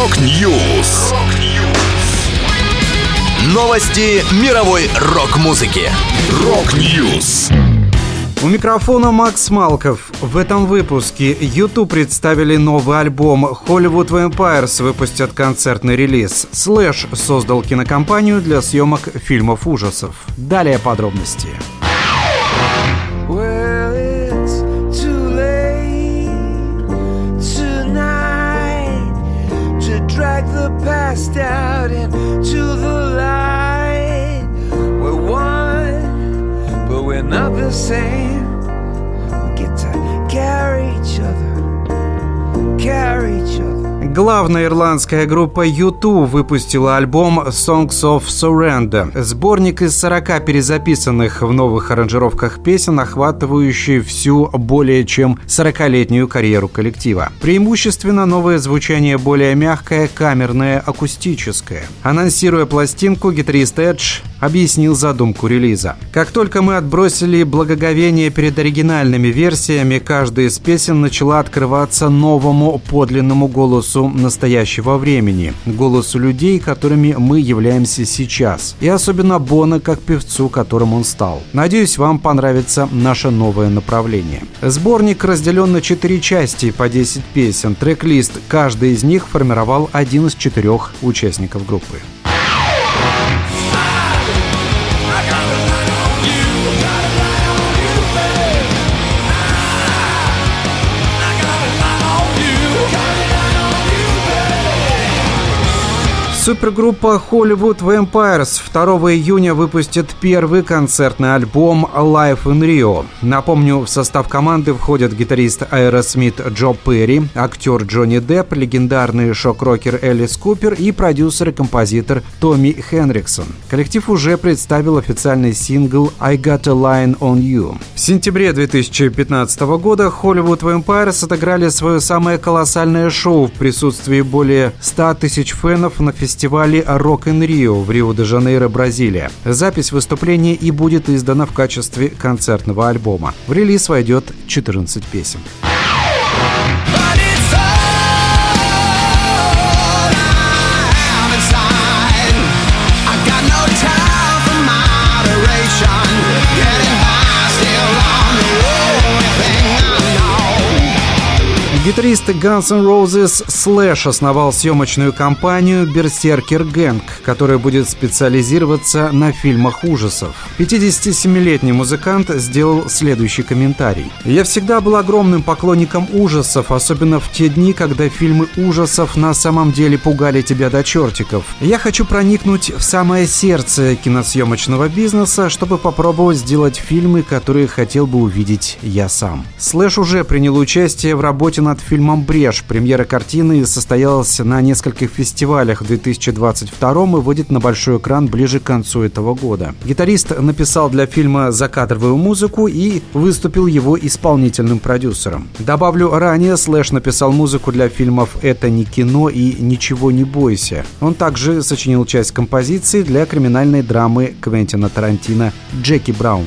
Rock News. Новости мировой рок-музыки. Rock News. У микрофона Макс Малков. В этом выпуске U2 представили новый альбом Hollywood Vampires выпустят концертный релиз. Слэш создал кинокомпанию для съемок фильмов ужасов. Далее подробности. Well, past out into the light. We're one, but we're not the same. We get to carry each other, carry each other. Главная ирландская группа U2 выпустила альбом Songs of Surrender, сборник из 40 перезаписанных в новых аранжировках песен, охватывающий всю более чем 40-летнюю карьеру коллектива. Преимущественно новое звучание более мягкое, камерное, акустическое. Анонсируя пластинку, гитарист Эдж объяснил задумку релиза. Как только мы отбросили благоговение перед оригинальными версиями, каждая из песен начала открываться новому подлинному голосу настоящего времени, голосу людей, которыми мы являемся сейчас, и особенно Бона как певцу, которым он стал. Надеюсь, вам понравится наше новое направление. Сборник разделен на четыре части по 10 песен. Трек-лист каждый из них формировал один из четырех участников группы. Супергруппа Hollywood Vampires 2 июня выпустит первый концертный альбом Live in Rio. Напомню, в состав команды входят гитарист Аэросмит Джо Перри, актер Джонни Депп, легендарный шок-рокер Элис Купер и продюсер и композитор Томми Хенриксон. Коллектив уже представил официальный сингл I Got a Line on You. В сентябре 2015 года Hollywood Vampires отыграли свое самое колоссальное шоу в присутствии более 100 тысяч фенов на фестивале Rock in Rio в Рио-де-Жанейро, Бразилия. Запись выступления и будет издана в качестве концертного альбома. В релиз войдет 14 песен. Гитарист Guns N' Roses Slash основал съемочную компанию Berserker Gang, которая будет специализироваться на фильмах ужасов. 57-летний музыкант сделал следующий комментарий. «Я всегда был огромным поклонником ужасов, особенно в те дни, когда фильмы ужасов на самом деле пугали тебя до чертиков. Я хочу проникнуть в самое сердце киносъемочного бизнеса, чтобы попробовать сделать фильмы, которые хотел бы увидеть я сам». Слэш уже принял участие в работе над фильмом «Брешь». Премьера картины состоялась на нескольких фестивалях в 2022 и выйдет на большой экран ближе к концу этого года. Гитарист написал для фильма закадровую музыку и выступил его исполнительным продюсером. Добавлю, ранее Слэш написал музыку для фильмов «Это не кино» и «Ничего не бойся». Он также сочинил часть композиции для криминальной драмы Квентина Тарантино «Джеки Браун».